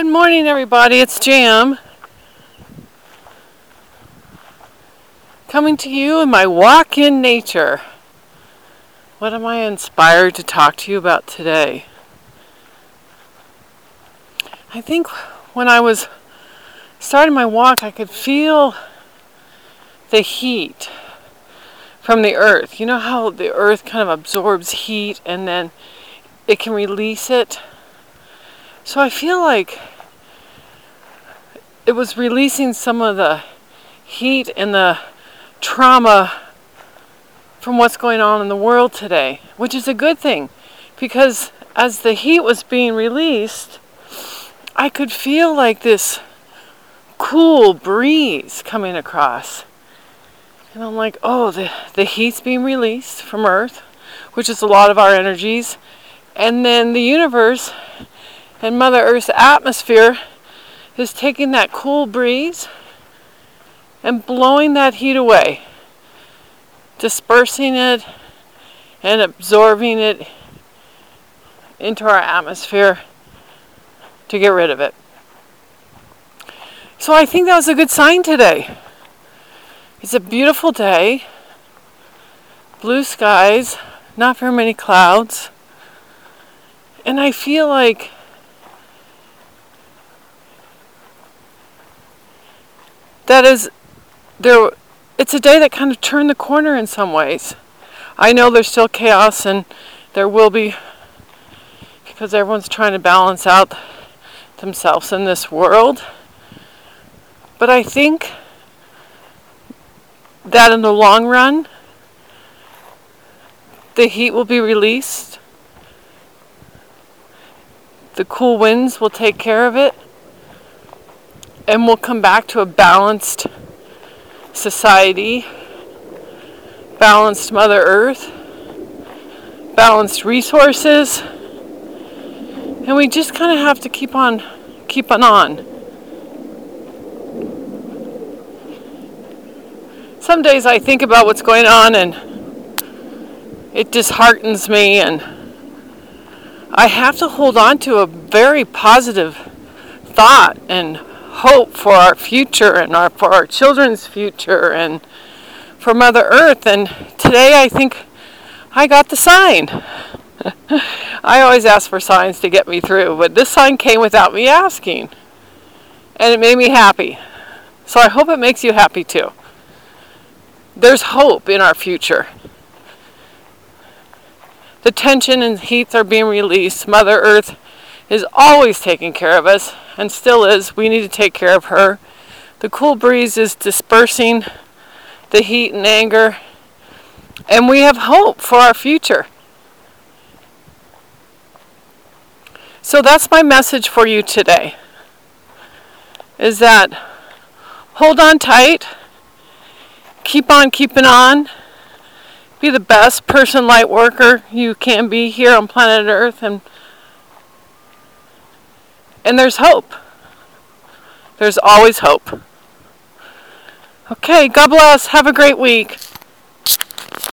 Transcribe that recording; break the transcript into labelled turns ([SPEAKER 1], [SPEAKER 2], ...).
[SPEAKER 1] Good morning, everybody. It's Jam. Coming to you in my walk in nature. What am I inspired to talk to you about today? I think when I was starting my walk, I could feel the heat from the earth. You know how the earth kind of absorbs heat and then it can release it? So I feel like it was releasing some of the heat and the trauma from what's going on in the world today, which is a good thing because as the heat was being released, I could feel like this cool breeze coming across. And I'm like, oh, the, the heat's being released from Earth, which is a lot of our energies. And then the universe and Mother Earth's atmosphere is taking that cool breeze and blowing that heat away, dispersing it and absorbing it into our atmosphere to get rid of it. So I think that was a good sign today. It's a beautiful day, blue skies, not very many clouds, and I feel like that is there it's a day that kind of turned the corner in some ways. I know there's still chaos and there will be because everyone's trying to balance out themselves in this world. But I think that in the long run, the heat will be released, the cool winds will take care of it, and we'll come back to a balanced society, balanced Mother Earth, balanced resources, and we just kind of have to keep on keeping on. Some days I think about what's going on and it disheartens me and I have to hold on to a very positive thought and hope for our future and our, for our children's future and for Mother Earth. And today I think I got the sign. I always ask for signs to get me through, but this sign came without me asking. And it made me happy. So I hope it makes you happy too. There's hope in our future. The tension and heats are being released. Mother Earth is always taking care of us and still is. We need to take care of her. The cool breeze is dispersing the heat and anger, and we have hope for our future. So that's my message for you today. Is that hold on tight, keep on keeping on, be the best person light worker you can be here on planet Earth and and there's hope. There's always hope. Okay, God bless. Have a great week.